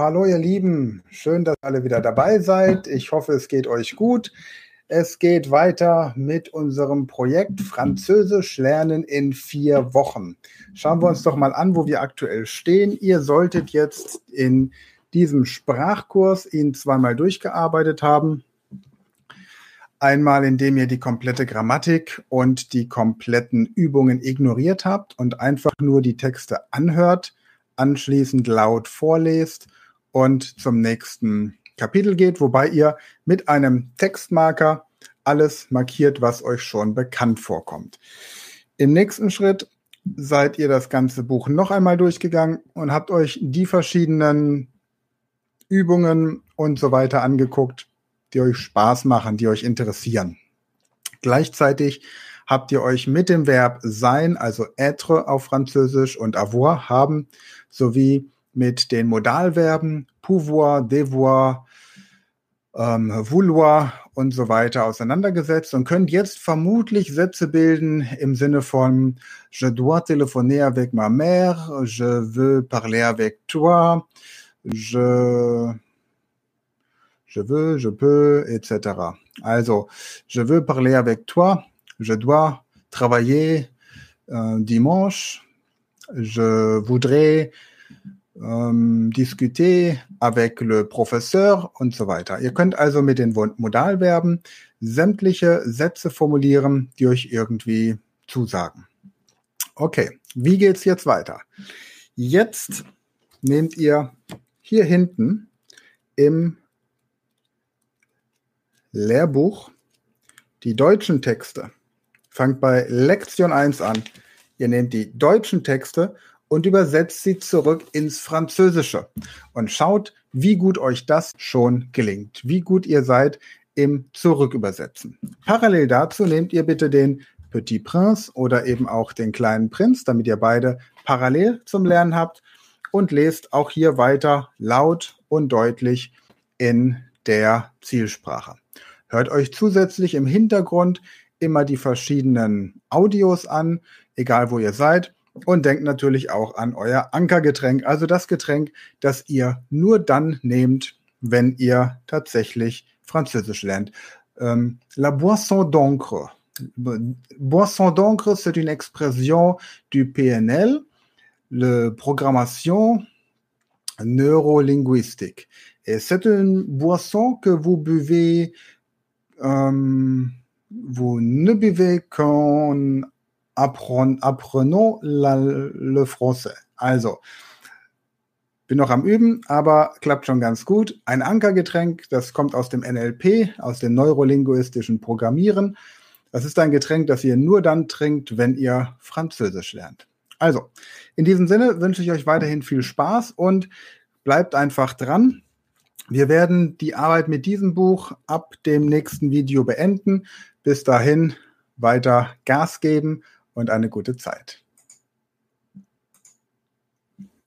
Hallo ihr Lieben. Schön, dass alle wieder dabei seid. Ich hoffe, es geht euch gut. Es geht weiter mit unserem Projekt Französisch lernen in vier Wochen. Schauen wir uns doch mal an, wo wir aktuell stehen. Ihr solltet jetzt in diesem Sprachkurs ihn zweimal durchgearbeitet haben. Einmal, indem ihr die komplette Grammatik und die kompletten Übungen ignoriert habt und einfach nur die Texte anhört, anschließend laut vorlest und zum nächsten Kapitel geht, wobei ihr mit einem Textmarker alles markiert, was euch schon bekannt vorkommt. Im nächsten Schritt seid ihr das ganze Buch noch einmal durchgegangen und habt euch die verschiedenen Übungen und so weiter angeguckt, die euch Spaß machen, die euch interessieren. Gleichzeitig habt ihr euch mit dem Verb sein, also être auf Französisch und avoir haben, sowie mit den Modalverben pouvoir, devoir, ähm, vouloir und so weiter auseinandergesetzt und könnt jetzt vermutlich Sätze bilden im Sinne von Je dois téléphoner avec ma mère, je veux parler avec toi, je je veux, je peux, etc. Also, je veux parler avec toi, je dois travailler euh, dimanche, je voudrais ähm, discuter avec le professeur und so weiter. Ihr könnt also mit den Modalverben sämtliche Sätze formulieren, die euch irgendwie zusagen. Okay, wie geht's jetzt weiter? Jetzt nehmt ihr hier hinten im Lehrbuch die deutschen Texte. Fangt bei Lektion 1 an. Ihr nehmt die deutschen Texte und übersetzt sie zurück ins Französische und schaut, wie gut euch das schon gelingt, wie gut ihr seid im Zurückübersetzen. Parallel dazu nehmt ihr bitte den Petit Prince oder eben auch den kleinen Prinz, damit ihr beide parallel zum Lernen habt und lest auch hier weiter laut und deutlich in der Zielsprache. Hört euch zusätzlich im Hintergrund immer die verschiedenen Audios an, egal wo ihr seid und denkt natürlich auch an euer Ankergetränk, also das Getränk, das ihr nur dann nehmt, wenn ihr tatsächlich Französisch lernt. Ähm, la boisson d'encre. Boisson d'encre, c'est une expression du PNL, le programmation neurolinguistique. Et c'est une boisson que vous buvez, euh, vous ne buvez qu'en apprenons la, le français. Also, bin noch am Üben, aber klappt schon ganz gut. Ein Ankergetränk, das kommt aus dem NLP, aus dem neurolinguistischen Programmieren. Das ist ein Getränk, das ihr nur dann trinkt, wenn ihr Französisch lernt. Also, in diesem Sinne wünsche ich euch weiterhin viel Spaß und bleibt einfach dran. Wir werden die Arbeit mit diesem Buch ab dem nächsten Video beenden. Bis dahin weiter Gas geben und eine gute Zeit.